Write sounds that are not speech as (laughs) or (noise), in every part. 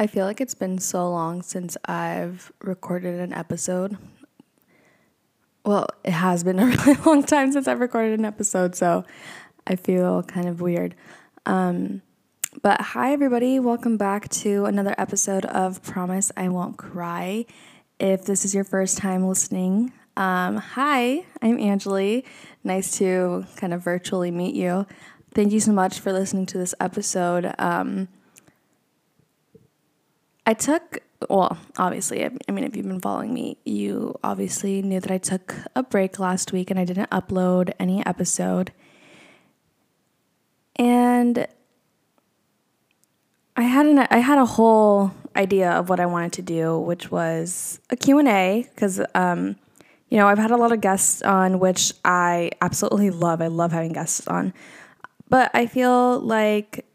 I feel like it's been so long since I've recorded an episode. Well, it has been a (laughs) really long time since I've recorded an episode, so I feel kind of weird. Um, but hi, everybody. Welcome back to another episode of Promise I Won't Cry. If this is your first time listening, um, hi, I'm Angeli. Nice to kind of virtually meet you. Thank you so much for listening to this episode. Um, I took, well, obviously, I mean, if you've been following me, you obviously knew that I took a break last week and I didn't upload any episode. And I had an I had a whole idea of what I wanted to do, which was a Q&A because um, you know, I've had a lot of guests on which I absolutely love. I love having guests on. But I feel like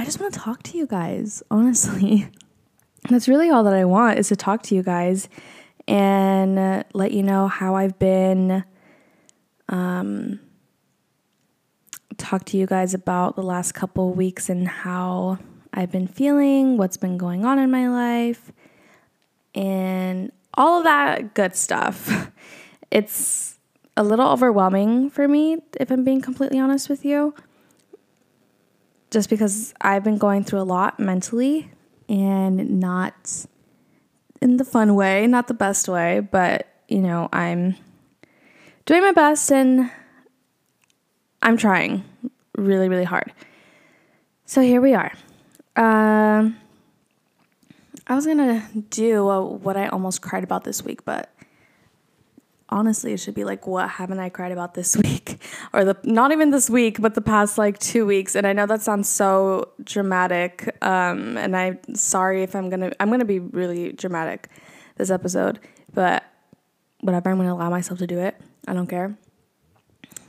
I just want to talk to you guys, honestly. (laughs) That's really all that I want is to talk to you guys and uh, let you know how I've been. Um, talk to you guys about the last couple weeks and how I've been feeling, what's been going on in my life, and all of that good stuff. (laughs) It's a little overwhelming for me, if I'm being completely honest with you just because I've been going through a lot mentally and not in the fun way, not the best way, but you know, I'm doing my best and I'm trying really, really hard. So here we are. Um, I was gonna do a, what I almost cried about this week, but honestly, it should be like, what haven't I cried about this (laughs) week? or the not even this week, but the past like two weeks. And I know that sounds so dramatic. Um, and I'm sorry if I'm gonna I'm gonna be really dramatic this episode, but whatever, I'm gonna allow myself to do it. I don't care.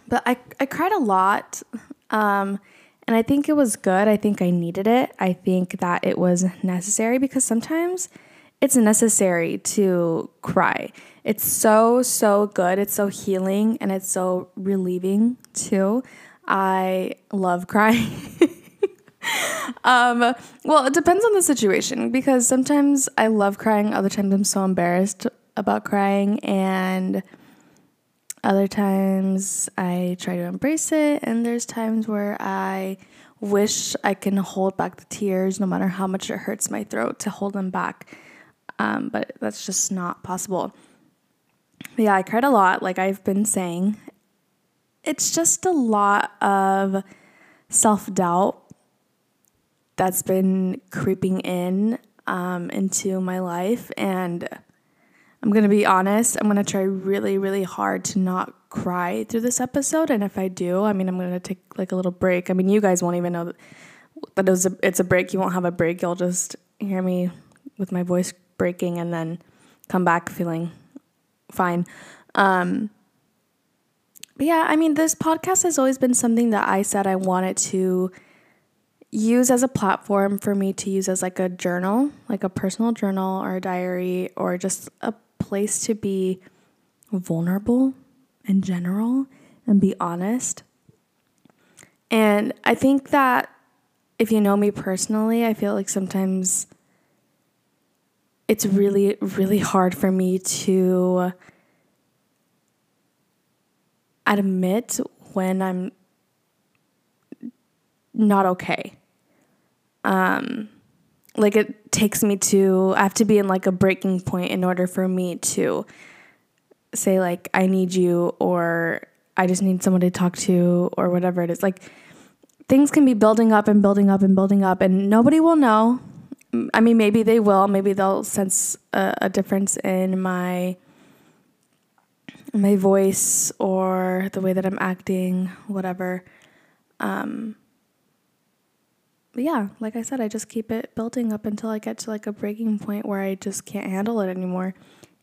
But I I cried a lot. Um, and I think it was good. I think I needed it. I think that it was necessary because sometimes it's necessary to cry. It's so, so good. It's so healing and it's so relieving too. I love crying. (laughs) um, well, it depends on the situation because sometimes I love crying, other times I'm so embarrassed about crying, and other times I try to embrace it, and there's times where I wish I can hold back the tears no matter how much it hurts my throat to hold them back um, but that's just not possible. But yeah, I cried a lot, like I've been saying. It's just a lot of self doubt that's been creeping in um, into my life. And I'm going to be honest, I'm going to try really, really hard to not cry through this episode. And if I do, I mean, I'm going to take like a little break. I mean, you guys won't even know that, it a, it's a break. You won't have a break. You'll just hear me with my voice breaking and then come back feeling fine. Um, but yeah, I mean, this podcast has always been something that I said I wanted to use as a platform for me to use as like a journal, like a personal journal or a diary, or just a place to be vulnerable in general and be honest. And I think that if you know me personally, I feel like sometimes it's really, really hard for me to admit when I'm not okay. Um, like it takes me to, I have to be in like a breaking point in order for me to say, like, I need you, or I just need someone to talk to, or whatever it is. Like, things can be building up and building up and building up, and nobody will know. I mean, maybe they will. Maybe they'll sense a, a difference in my my voice or the way that I'm acting, whatever. Um, but yeah, like I said, I just keep it building up until I get to like a breaking point where I just can't handle it anymore.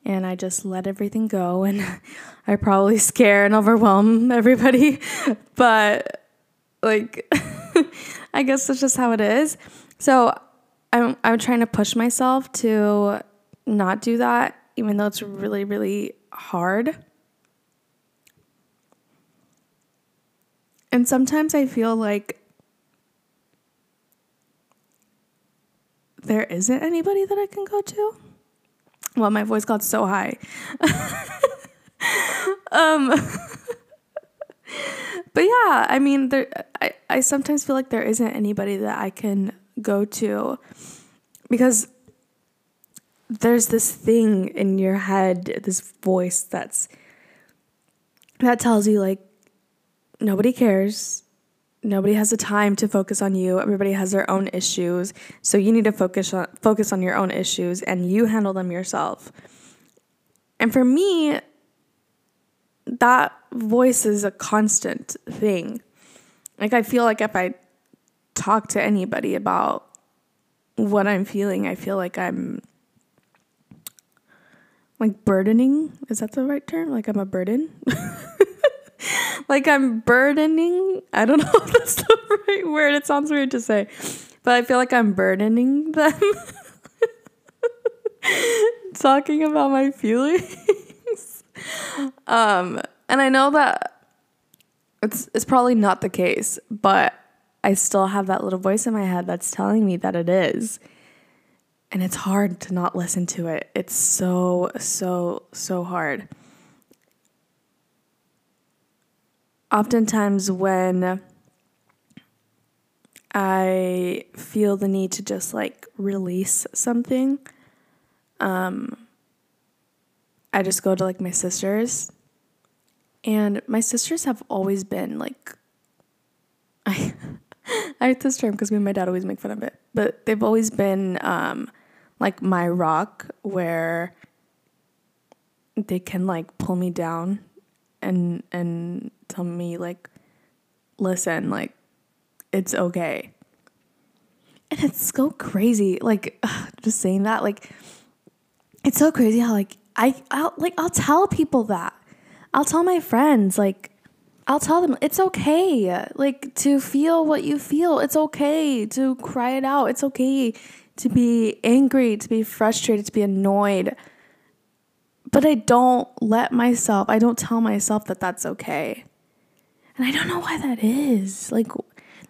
And I just let everything go. (laughs) And I probably scare and overwhelm (laughs) everybody. but like, (laughs) I guess that's just how it is. So I'm I'm trying to push myself to not do that, even though it's really really hard. And sometimes I feel like there isn't anybody that I can go to. Well, my voice got so high. (laughs) um, (laughs) but yeah, I mean, there. I, I sometimes feel like there isn't anybody that I can go to because there's this thing in your head, this voice that's that tells you like nobody cares. Nobody has the time to focus on you. Everybody has their own issues. So you need to focus on focus on your own issues and you handle them yourself. And for me, that voice is a constant thing. Like I feel like if I talk to anybody about what I'm feeling, I feel like I'm like burdening. Is that the right term? Like I'm a burden? (laughs) like I'm burdening. I don't (laughs) know if that's the right word. It sounds weird to say, but I feel like I'm burdening them. (laughs) Talking about my feelings. um, and I know that it's it's probably not the case, but I still have that little voice in my head that's telling me that it is. And it's hard to not listen to it. It's so, so, so hard. Oftentimes, when I feel the need to just like release something, um, I just go to like my sisters. And my sisters have always been like, (laughs) I, I hate this term because me and my dad always make fun of it, but they've always been um, like my rock where they can like pull me down and and tell me like listen like it's okay. And it's so crazy like ugh, (sighs) just saying that like it's so crazy how like I I'll, like I'll tell people that. I'll tell my friends like I'll tell them it's okay like to feel what you feel it's okay to cry it out it's okay to be angry, to be frustrated, to be annoyed. But I don't let myself, I don't tell myself that that's okay. And I don't know why that is. Like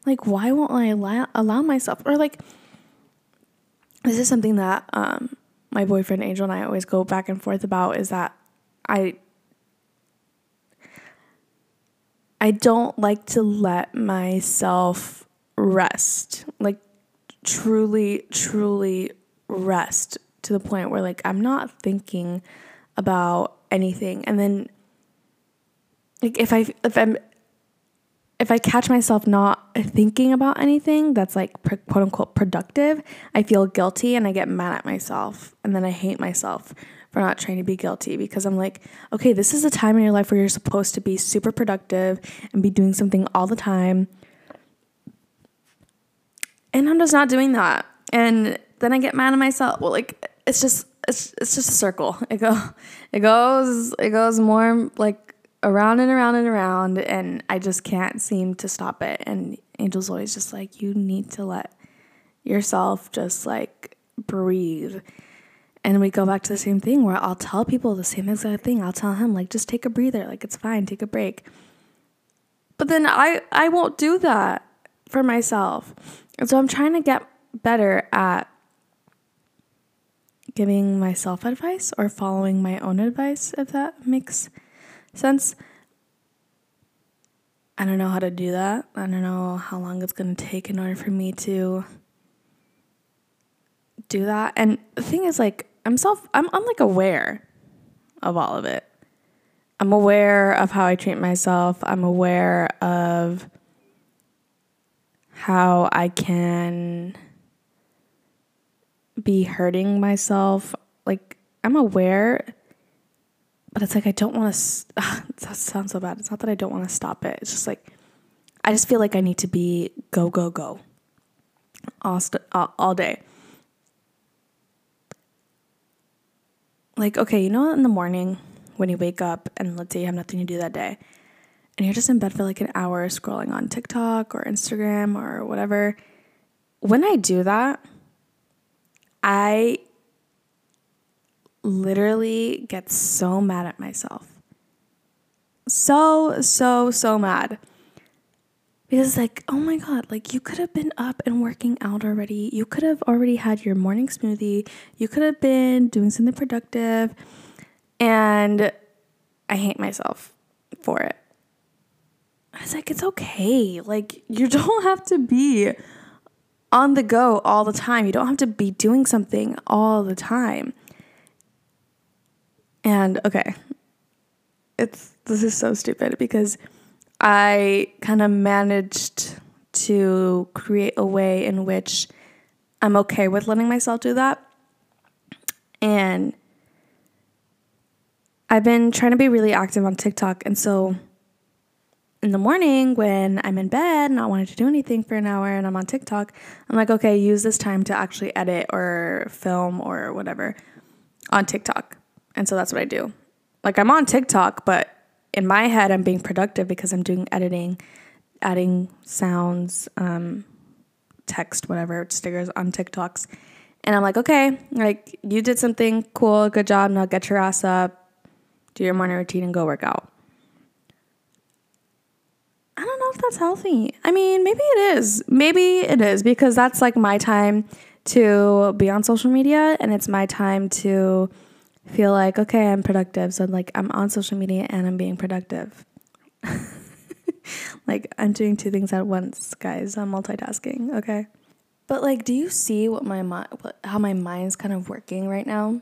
like why won't I allow, allow myself or like this is something that um my boyfriend Angel and I always go back and forth about is that I I don't like to let myself rest. Like truly, truly rest to the point where like I'm not thinking about anything. And then like if I if I'm if I catch myself not thinking about anything that's like quote unquote productive, I feel guilty and I get mad at myself. And then I hate myself not trying to be guilty because I'm like, okay, this is a time in your life where you're supposed to be super productive and be doing something all the time and I'm just not doing that. And then I get mad at myself. Well, like it's just it's it's just a circle. It go it goes it goes more like around and around and around and I just can't seem to stop it. And Angel's always just like you need to let yourself just like breathe. And we go back to the same thing where I'll tell people the same exact thing. I'll tell him like just take a breather, like it's fine, take a break. But then I I won't do that for myself. And so I'm trying to get better at giving myself advice or following my own advice, if that makes sense. I don't know how to do that. I don't know how long it's going to take in order for me to do that. And the thing is like I'm self I'm I'm like aware of all of it. I'm aware of how I treat myself. I'm aware of how I can be hurting myself. Like, I'm aware, but it's like I don't want to. (laughs) that sounds so bad. It's not that I don't want to stop it. It's just like I just feel like I need to be go, go, go all, st- all, all day. Like, okay, you know, in the morning when you wake up and let's say you have nothing to do that day and you're just in bed for like an hour scrolling on TikTok or Instagram or whatever, when I do that, I literally get so mad at myself. So, so, so mad. Because, like, oh my God, like, you could have been up and working out already. You could have already had your morning smoothie. You could have been doing something productive. And I hate myself for it. I was like, it's okay. Like, you (laughs) don't have to be on the go all the time. You don't have to be doing something all the time. And okay, it's this is so stupid because I kind of managed to create a way in which I'm okay with letting myself do that. And I've been trying to be really active on TikTok. And so in the morning when I'm in bed, not wanting to do anything for an hour and I'm on TikTok, I'm like, okay, use this time to actually edit or film or whatever on TikTok. And so that's what I do. Like I'm on TikTok, but in my head, I'm being productive because I'm doing editing, adding sounds, um, text, whatever, stickers on TikToks. And I'm like, okay, like you did something cool, good job. Now get your ass up, do your morning routine, and go work out. I don't know if that's healthy. I mean, maybe it is. Maybe it is because that's like my time to be on social media and it's my time to feel like, okay, I'm productive. So, like, I'm on social media and I'm being productive. (laughs) like, I'm doing two things at once, guys. I'm multitasking, okay? But, like, do you see what my mind, how my mind's kind of working right now?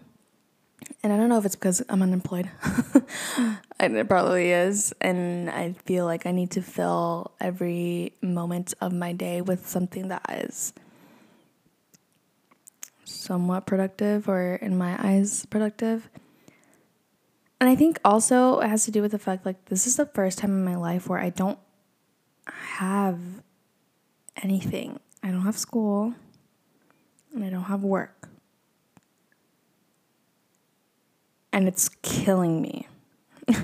And I don't know if it's because I'm unemployed. (laughs) and it probably is. And I feel like I need to fill every moment of my day with something that is somewhat productive or in my eyes productive. And I think also it has to do with the fact like this is the first time in my life where I don't have anything. I don't have school and I don't have work. And it's killing me. (laughs)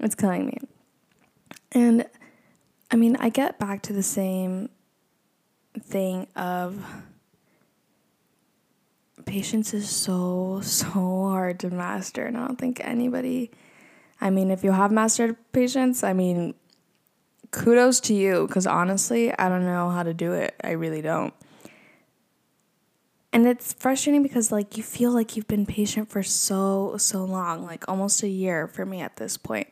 it's killing me. And I mean, I get back to the same thing of patience is so, so hard to master. And I don't think anybody, I mean, if you have mastered patience, I mean, kudos to you because honestly, I don't know how to do it. I really don't. And it's frustrating because, like, you feel like you've been patient for so, so long, like almost a year for me at this point.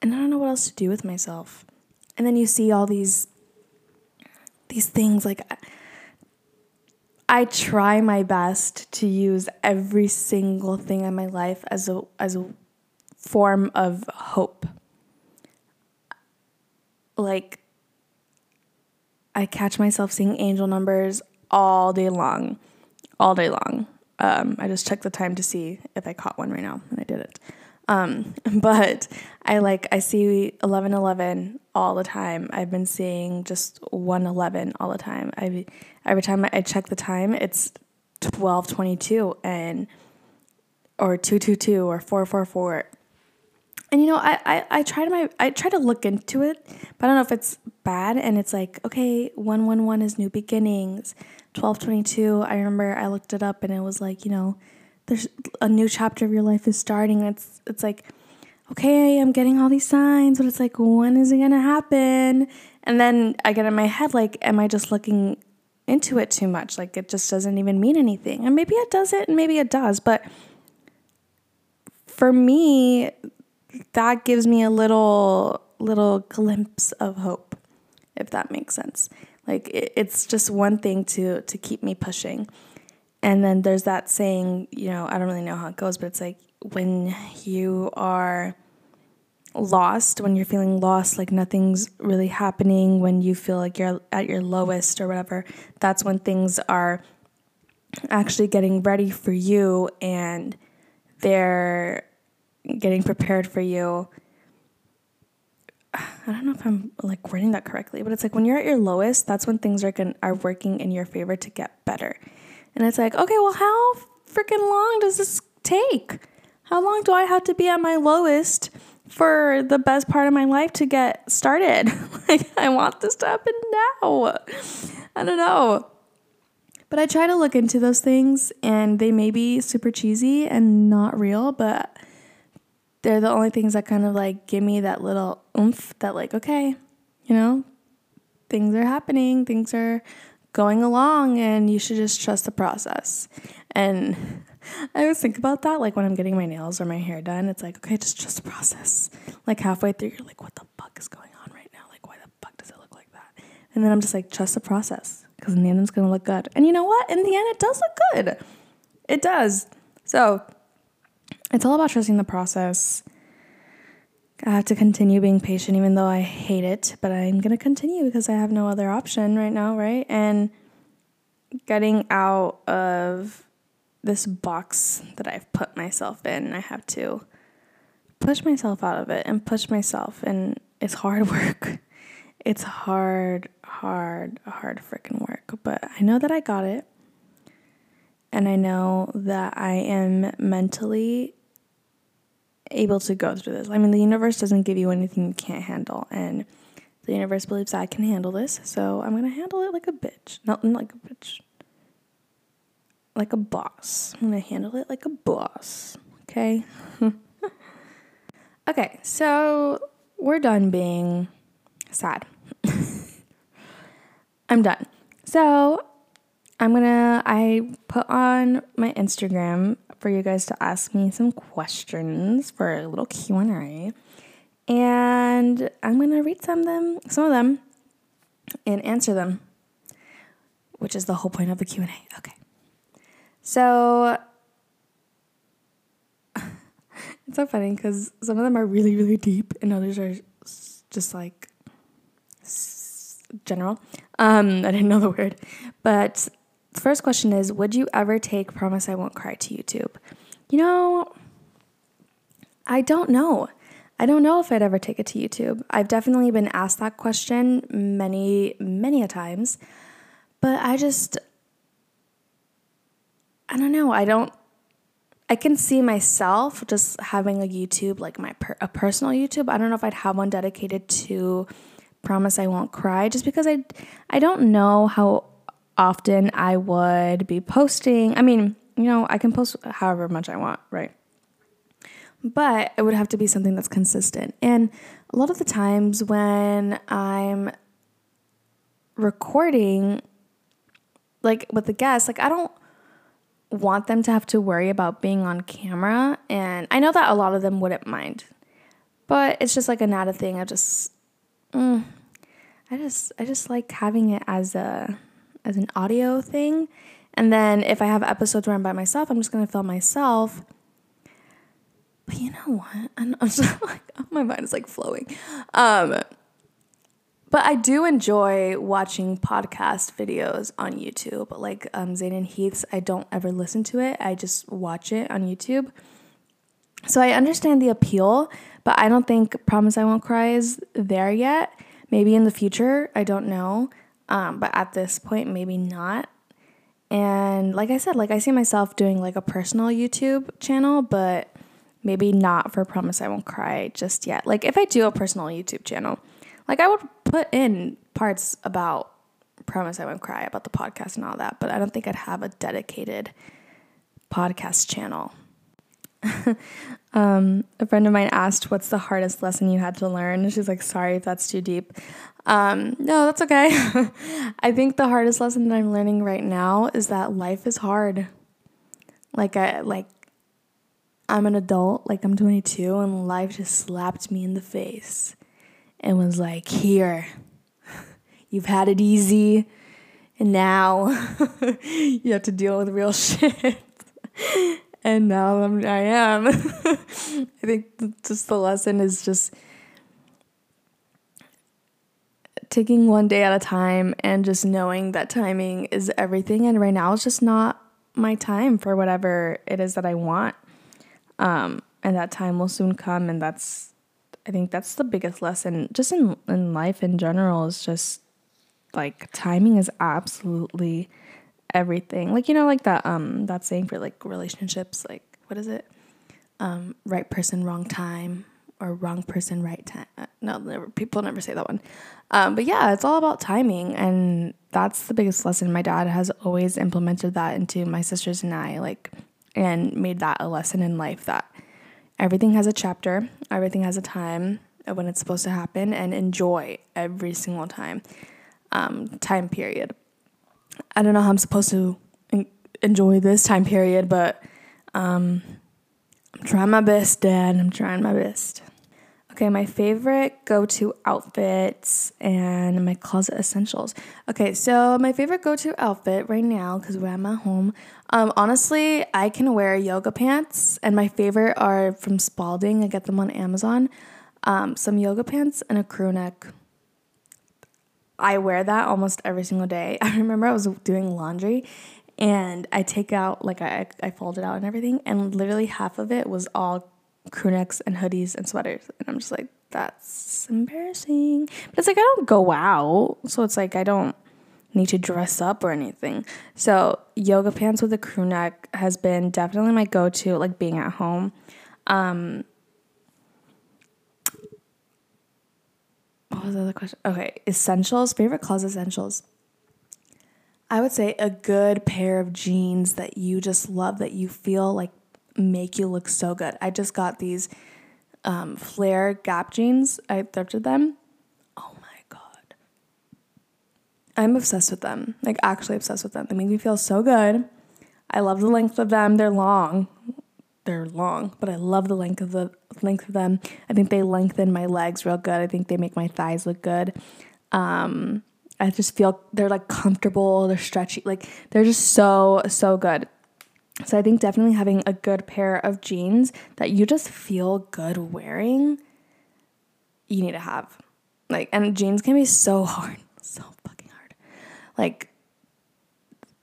And I don't know what else to do with myself. And then you see all these these things like I try my best to use every single thing in my life as a as a form of hope. Like I catch myself seeing angel numbers all day long, all day long. Um, I just took the time to see if I caught one right now, and I did it. Um, (laughs) but I like I see eleven eleven all the time. I've been seeing just one eleven all the time. I every time I check the time, it's twelve twenty two and or two two two or four four four. And you know, I, I, I try to my I try to look into it, but I don't know if it's bad. And it's like, okay, one one one is new beginnings. Twelve twenty two. I remember I looked it up and it was like, you know, there's a new chapter of your life is starting. It's it's like, okay, I'm getting all these signs, but it's like, when is it gonna happen? And then I get in my head like, am I just looking into it too much. Like it just doesn't even mean anything. And maybe it does it and maybe it does, but for me that gives me a little little glimpse of hope if that makes sense. Like it, it's just one thing to to keep me pushing. And then there's that saying, you know, I don't really know how it goes, but it's like when you are lost, when you're feeling lost, like nothing's really happening, when you feel like you're at your lowest or whatever, that's when things are actually getting ready for you and they're getting prepared for you. (sighs) I don't know if I'm like wording that correctly, but it's like when you're at your lowest, that's when things are going are working in your favor to get better. And it's like, okay, well, how freaking long does this take? How long do I have to be at my lowest for the best part of my life to get started. (laughs) like, I want this to happen now. I don't know. But I try to look into those things, and they may be super cheesy and not real, but they're the only things that kind of like give me that little oomph that like okay, you know, things are happening, things are going along and you should just trust the process. And (laughs) I always think about that like when I'm getting my nails or my hair done, it's like okay, just trust the process. Like halfway through you're like what the fuck is going on right now? Like why the fuck does it look like that? And then I'm just like trust the process because in the end it's going to look good. And you know what? In the end it does look good. It does. So, it's all about trusting the process. I have to continue being patient even though I hate it, but I'm going to continue because I have no other option right now, right? And getting out of this box that I've put myself in, I have to push myself out of it and push myself. And it's hard (laughs) work. It's hard, hard, hard freaking work. But I know that I got it. And I know that I am mentally able to go through this. I mean, the universe doesn't give you anything you can't handle, and the universe believes I can handle this, so I'm gonna handle it like a bitch. Not like a bitch. Like a boss. I'm gonna handle it like a boss. Okay? (laughs) okay, so we're done being sad. (laughs) I'm done. So I'm gonna I put on my Instagram for you guys to ask me some questions for a little Q&A. And I'm going to read some of them, some of them and answer them, which is the whole point of the Q&A. Okay. So (laughs) it's so funny cuz some of them are really really deep and others are just like general. Um I didn't know the word. But first question is Would you ever take Promise I Won't Cry to YouTube? You know, I don't know. I don't know if I'd ever take it to YouTube. I've definitely been asked that question many, many a times, but I just, I don't know. I don't, I can see myself just having a YouTube, like my per, a personal YouTube. I don't know if I'd have one dedicated to Promise I Won't Cry, just because I, I don't know how often I would be posting. I mean, you know, I can post however much I want, right? But it would have to be something that's consistent. And a lot of the times when I'm recording, like with the guests, like I don't want them to have to worry about being on camera. And I know that a lot of them wouldn't mind, but it's just like a not a thing. I just, mm, I just, I just like having it as a as an audio thing. And then if I have episodes where I'm by myself, I'm just gonna film myself. But you know what? (laughs) I'm, I'm just like my mind is like flowing. Um, but I do enjoy watching podcast videos on YouTube. Like um, and Heath's, I don't ever listen to it. I just watch it on YouTube. So I understand the appeal, but I don't think Promise I Won't Cry is there yet. Maybe in the future, I don't know. Um, but at this point, maybe not. And like I said, like I see myself doing like a personal YouTube channel, but maybe not for Promise I Won't Cry just yet. Like if I do a personal YouTube channel, like I would put in parts about Promise I Won't Cry, about the podcast and all that, but I don't think I'd have a dedicated podcast channel. Um, a friend of mine asked, What's the hardest lesson you had to learn? she's like, Sorry if that's too deep. Um, no, that's okay. (laughs) I think the hardest lesson that I'm learning right now is that life is hard. Like, I, like, I'm an adult, like, I'm 22, and life just slapped me in the face and was like, Here, (laughs) you've had it easy, and now (laughs) you have to deal with real shit and now I'm, I am. (laughs) I think just the lesson is just taking one day at a time and just knowing that timing is everything. And right now, it's just not my time for whatever it is that I want. Um, and that time will soon come. And that's, I think that's the biggest lesson just in, in life in general is just like timing is absolutely everything. Like you know, like that um that saying for like relationships, like what is it? Um, right person, wrong time, or wrong person, right time. Uh, no, never, people never say that one. Um, but yeah, it's all about timing, and that's the biggest lesson. My dad has always implemented that into my sisters and I, like, and made that a lesson in life that everything has a chapter, everything has a time when it's supposed to happen, and enjoy every single time um, time period. I don't know how I'm supposed to enjoy this time period, but um, I'm trying my best, Dad. I'm trying my best. Okay, my favorite go to outfits and my closet essentials. Okay, so my favorite go to outfit right now, because we're at my home, um, honestly, I can wear yoga pants, and my favorite are from Spalding. I get them on Amazon. Um, some yoga pants and a crew neck. I wear that almost every single day. (laughs) I remember I was doing laundry and I take out like I I fold it out and everything, and literally half of it was all crew necks and hoodies and sweaters, and I'm just like, that's embarrassing. But it's like I don't go out, so it's like I don't need to dress up or anything. So yoga pants with a crew neck has been definitely my go-to, like being at home. Um, what was the other question? Okay, essentials, favorite closet essentials. I would say a good pair of jeans that you just love, that you feel like make you look so good. I just got these um, flare gap jeans. I thrifted them. Oh my God. I'm obsessed with them. Like, actually obsessed with them. They make me feel so good. I love the length of them. They're long. They're long, but I love the length of the length of them. I think they lengthen my legs real good. I think they make my thighs look good. Um, I just feel they're like comfortable, they're stretchy, like they're just so, so good. So I think definitely having a good pair of jeans that you just feel good wearing, you need to have. Like, and jeans can be so hard, (laughs) so fucking hard. Like,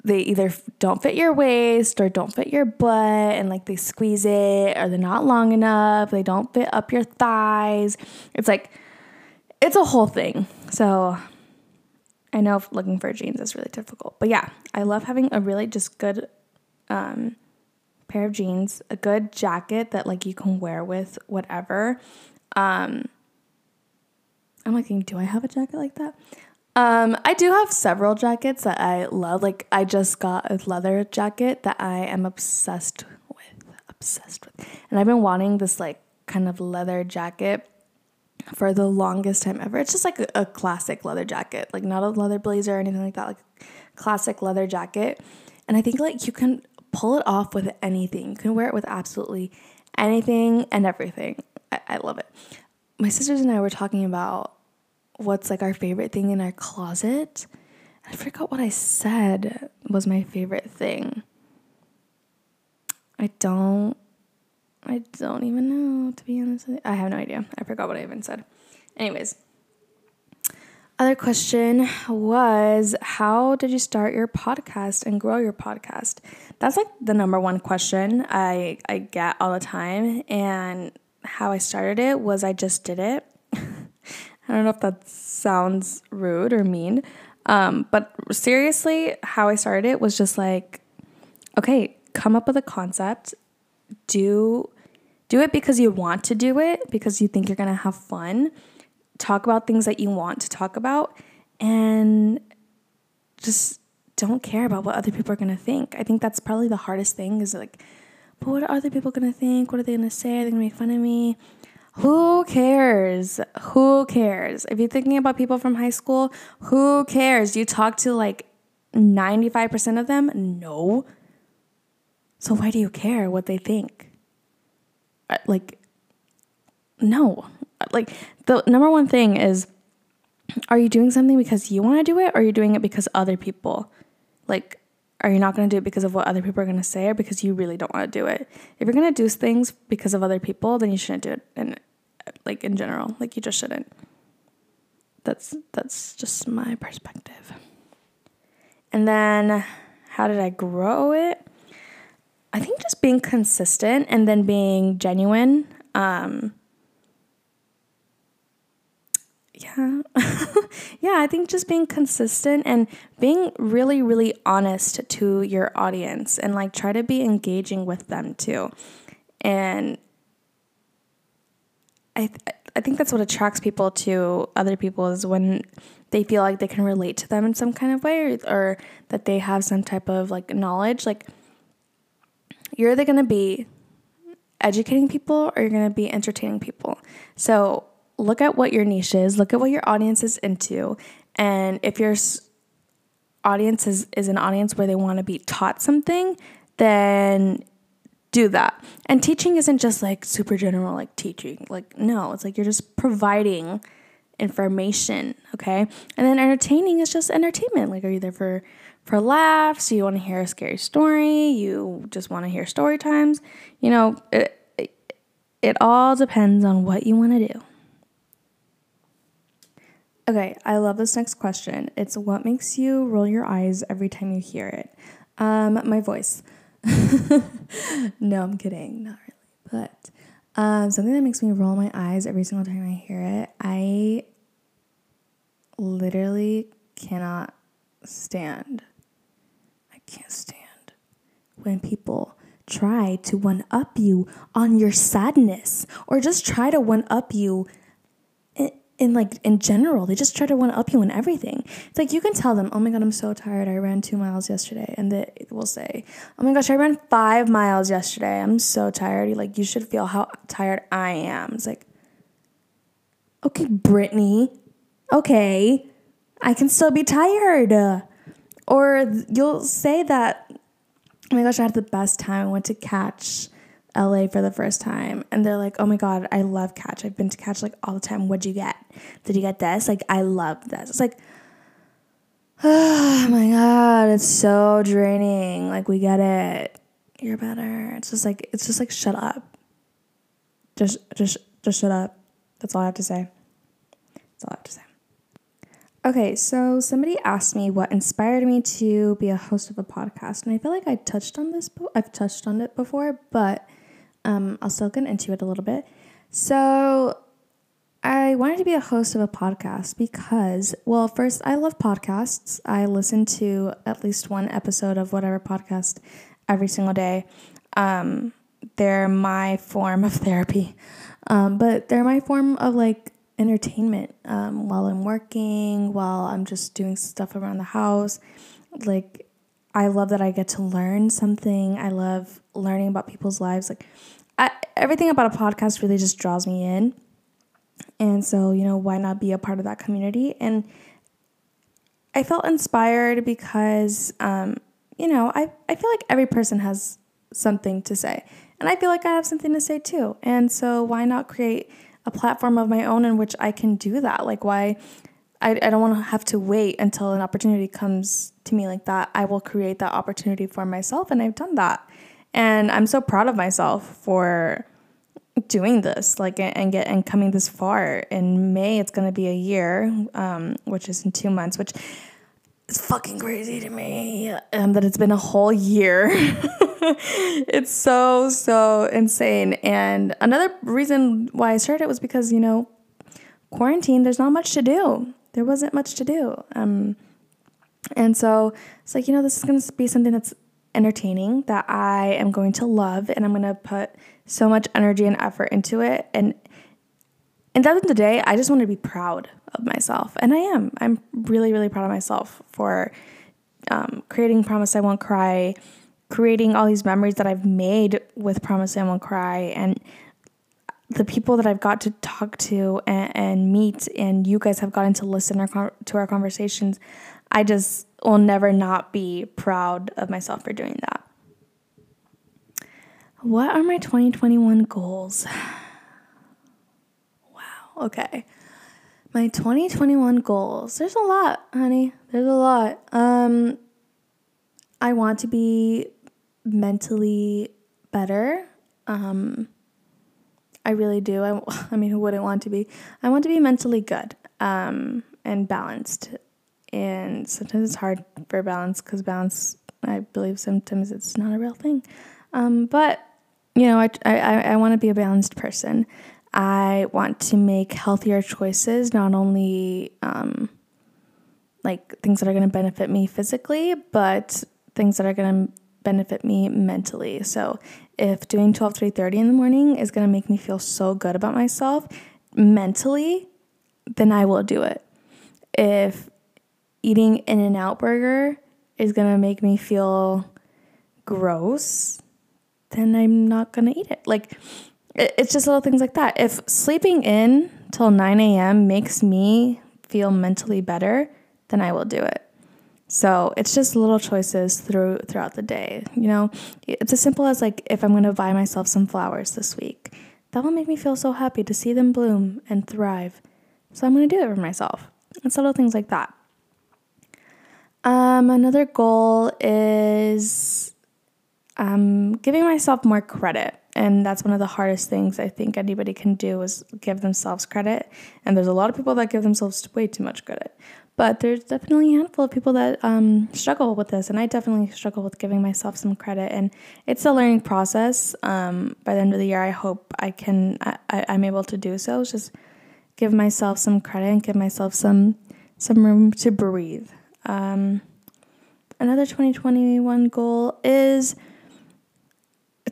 they either don't fit your waist or don't fit your butt and like they squeeze it or they're not long enough, they don't fit up your thighs. It's like, it's a whole thing. So I know looking for jeans is really difficult, but yeah, I love having a really just good um, pair of jeans, a good jacket that like you can wear with whatever. Um, I'm like, do I have a jacket like that? Um, I do have several jackets that I love. Like I just got a leather jacket that I am obsessed with, obsessed with, and I've been wanting this like kind of leather jacket for the longest time ever. It's just like a, a, classic leather jacket, like not a leather blazer or anything like that, like classic leather jacket. And I think like you can pull it off with anything. You can wear it with absolutely anything and everything. I, I love it. My sisters and I were talking about what's like our favorite thing in our closet. I forgot what I said was my favorite thing. I don't I don't even know, to be honest. I have no idea. I forgot what I even said. Anyways, other question was How did you start your podcast and grow your podcast? That's like the number one question I, I get all the time. And how I started it was I just did it. I don't know if that sounds rude or mean, um, but seriously, how I started it was just like, okay, come up with a concept, do do it because you want to do it, because you think you're to have fun. Talk about things that you want to talk about and just don't care about what other people are to think. I think that's probably the hardest thing is like, but what are other people to think? What are they to say? Are they to make fun of me? Who cares? Who cares? If you're thinking about people from high school, who cares? You talk to like 95% of them? No. So why do you care what they think? Uh, like no uh, like the number one thing is are you doing something because you want to do it or are you doing it because other people like are you not going to do it because of what other people are going to say or because you really don't want to do it if you're going to do things because of other people then you shouldn't do it and like in general like you just shouldn't that's that's just my perspective and then how did i grow it I think just being consistent and then being genuine. Um, yeah. (laughs) yeah, I think just being consistent and being really, really honest to your audience and like try to be engaging with them too. And I, I think that's what attracts people to other people is when they feel like they can relate to them in some kind of way or, or that they have some type of like knowledge. Like, you're either going to be educating people or you're going to be entertaining people. So look at what your niche is, look at what your audience is into. And if your audience is, is an audience where they want to be taught something, then do that. And teaching isn't just like super general, like teaching. Like, no, it's like you're just providing information, okay? And then entertaining is just entertainment. Like, are you there for for laughs? You want to hear a scary story? You just want to hear story times? You know, it, it, it all depends on what you want to do. Okay, I love this next question. It's what makes you roll your eyes every time you hear it? Um, my voice. (laughs) no, I'm kidding, not really. But um, something that makes me roll my eyes every single time I hear it, I literally cannot stand. I can't stand when people try to one up you on your sadness or just try to one up you in like in general they just try to one up you in everything. It's like you can tell them oh my god i'm so tired. I ran two miles yesterday and they will say oh my gosh i ran five miles yesterday. I'm so tired. Like you should feel how tired i am. It's like okay brittany. Okay. I can still be tired. Or you'll say that oh my gosh i had the best time. I went to catch LA for the first time and they're like, oh my God, I love Catch. I've been to Catch like all the time. What'd you get? Did you get this? Like, I love this. It's like, (sighs) oh my God, it's so draining. Like, we get it. You're better. It's just like, it's just like, shut up. Just, just, just shut up. That's all I have to say. That's all I have to say. Okay, so somebody asked me what inspired me to be a host of a podcast, and I feel like I touched on this. I've touched on it before, but um, I'll still get into it a little bit. So, I wanted to be a host of a podcast because, well, first, I love podcasts. I listen to at least one episode of whatever podcast every single day. Um, they're my form of (laughs) therapy, um, but they're my form of like entertainment um, while I'm working, while I'm just doing stuff around the house. Like, I love that I get to learn something. I love learning about people's lives. Like, I, everything about a podcast really just draws me in. And so, you know, why not be a part of that community? And I felt inspired because, um, you know, I, I feel like every person has something to say. And I feel like I have something to say too. And so, why not create a platform of my own in which I can do that? Like, why? I, I don't want to have to wait until an opportunity comes to me like that. I will create that opportunity for myself, and I've done that. And I'm so proud of myself for doing this like and get and coming this far in may it's to be a year um, which is in two months which is fucking crazy to me um, that it's been a whole year (laughs) it's so so insane and another reason why i started was because you know quarantine there's not much to do there wasn't much to do um, and so it's like you know this is going to be something that's entertaining that I am going to love and I'm going to put so much energy and effort into it and at the end of the day, I just want to be proud of myself. And I am. I'm really, really proud of myself for um, creating Promise I Won't Cry, creating all these memories that I've made with Promise I Won't Cry, and the people that I've got to talk to and, and meet, and you guys have gotten to listen our, to our conversations. I just will never not be proud of myself for doing that. What are my 2021 goals? (sighs) Wow, okay. My 2021 goals. There's a lot, honey. There's a lot. Um I want to be mentally better. Um I really do. I, (laughs) I mean, who wouldn't want to be? I want to be mentally good um, and balanced and sometimes it's hard for balance because balance i believe sometimes it's not a real thing um, but you know i, I, I want to be a balanced person i want to make healthier choices not only um, like things that are going to benefit me physically but things that are going to benefit me mentally so if doing 12 to 8.30 in the morning is going to make me feel so good about myself mentally then i will do it if eating In N Out burger is gonna make me feel gross, then I'm not gonna eat it. Like it's just little things like that. If sleeping in till 9 a.m. makes me feel mentally better, then I will do it. So it's just little choices through throughout the day. You know, it's as simple as like if I'm gonna buy myself some flowers this week, that will make me feel so happy to see them bloom and thrive. So I'm gonna do it for myself. It's little things like that. Um, another goal is um, giving myself more credit. And that's one of the hardest things I think anybody can do is give themselves credit. And there's a lot of people that give themselves way too much credit. But there's definitely a handful of people that um, struggle with this. And I definitely struggle with giving myself some credit. And it's a learning process. Um, by the end of the year, I hope I can, I, I'm able to do so. Just give myself some credit and give myself some, some room to breathe. Um, another 2021 goal is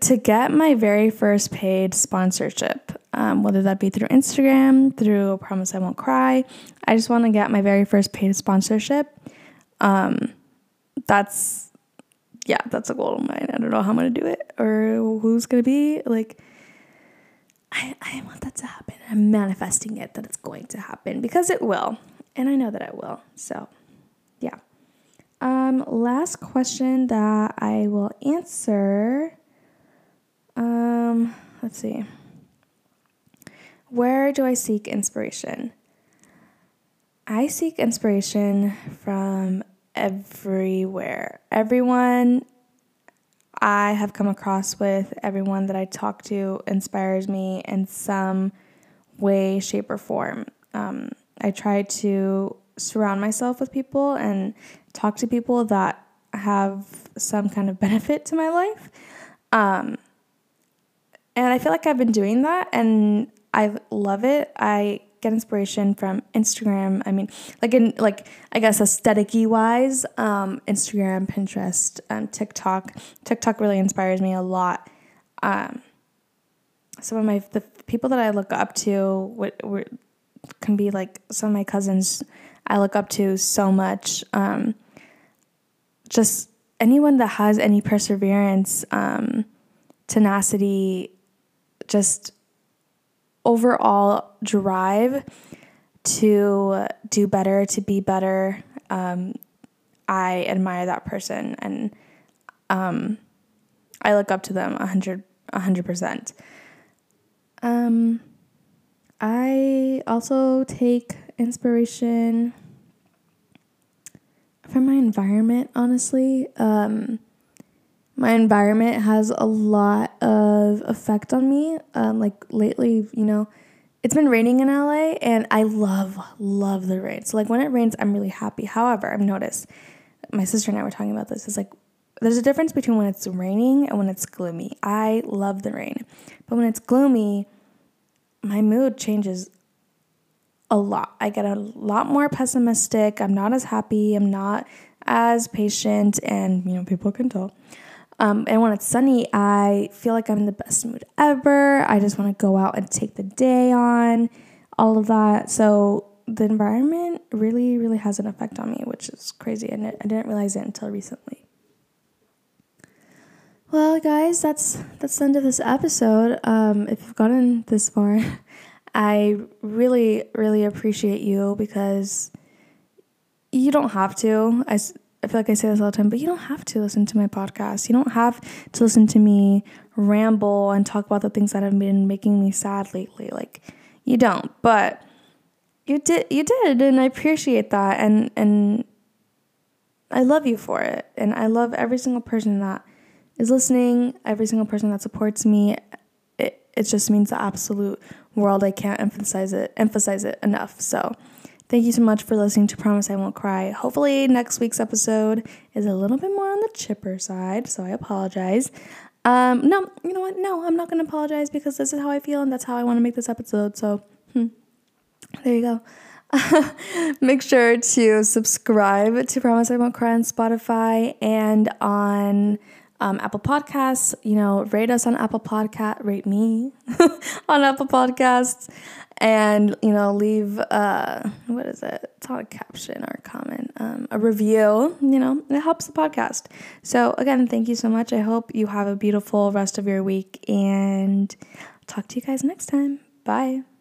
to get my very first paid sponsorship, um, whether that be through Instagram, through Promise I Won't Cry. I just want to get my very first paid sponsorship. Um, that's, yeah, that's a goal of mine. I don't know how I'm going to do it or who's going to be. Like, I, I want that to happen. I'm manifesting it that it's going to happen because it will. And I know that it will. So, yeah. Um, last question that I will answer um, let's see. Where do I seek inspiration? I seek inspiration from everywhere. Everyone I have come across with, everyone that I talk to inspires me in some way, shape, or form. Um, I try to surround myself with people and talk to people that have some kind of (laughs) benefit to my life. Um, and I feel like I've been doing that and I love it. I get inspiration from Instagram. I mean, like in like I guess aestheticy wise, um, Instagram, Pinterest, um, TikTok. TikTok really inspires me a lot. Um, some of my the people that I look up to what can be like some of my cousins I look up to so much. Um, just anyone that has any perseverance, um, tenacity, just overall drive to do better, to be better. Um, I admire that person and um, I look up to them a hundred a hundred percent. Um, I also take inspiration from my environment, honestly. Um, my environment has a lot of effect on me. Um, like lately, you know, it's been raining in LA and I love, love the rain. So, like, when it rains, I'm really happy. However, I've noticed, my sister and I were talking about this, is like, there's a difference between when it's raining and when it's gloomy. I love the rain. But when it's gloomy, my mood changes a lot. I get a lot more pessimistic. I'm not as happy. I'm not as patient. And, you know, people can tell. Um, and when it's sunny, I feel like I'm in the best mood ever. I just want to go out and take the day on, all of that. So the environment really, really has an effect on me, which is crazy. And I didn't realize it until recently. Well, guys, that's that's the end of this episode. Um, if you've gotten this far, (laughs) I really, really appreciate you because you don't have to. I I feel like I say this all the time, but you don't have to listen to my podcast. You don't have to listen to me ramble and talk about the things that have been making me sad lately. Like you don't, but you did you did and I appreciate that and and I love you for it. And I love every single person that is listening, every single person that supports me. It it just means the absolute world. I can't emphasize it emphasize it enough. So Thank you so much for listening to Promise I Won't Cry. Hopefully, next week's episode is a little bit more on the chipper side, so I apologize. Um, no, you know what? No, I'm not going to apologize because this is how I feel and that's how I want to make this episode. So, hmm, there you go. (laughs) Make sure to subscribe to Promise I Won't Cry on Spotify and on um, Apple Podcasts. You know, rate us on Apple Podcast, rate me (laughs) on Apple Podcasts, and you know, leave uh, what is it? It's not a caption or a comment, um, a review. You know, it helps the podcast. So again, thank you so much. I hope you have a beautiful rest of your week, and talk to you guys next time. Bye.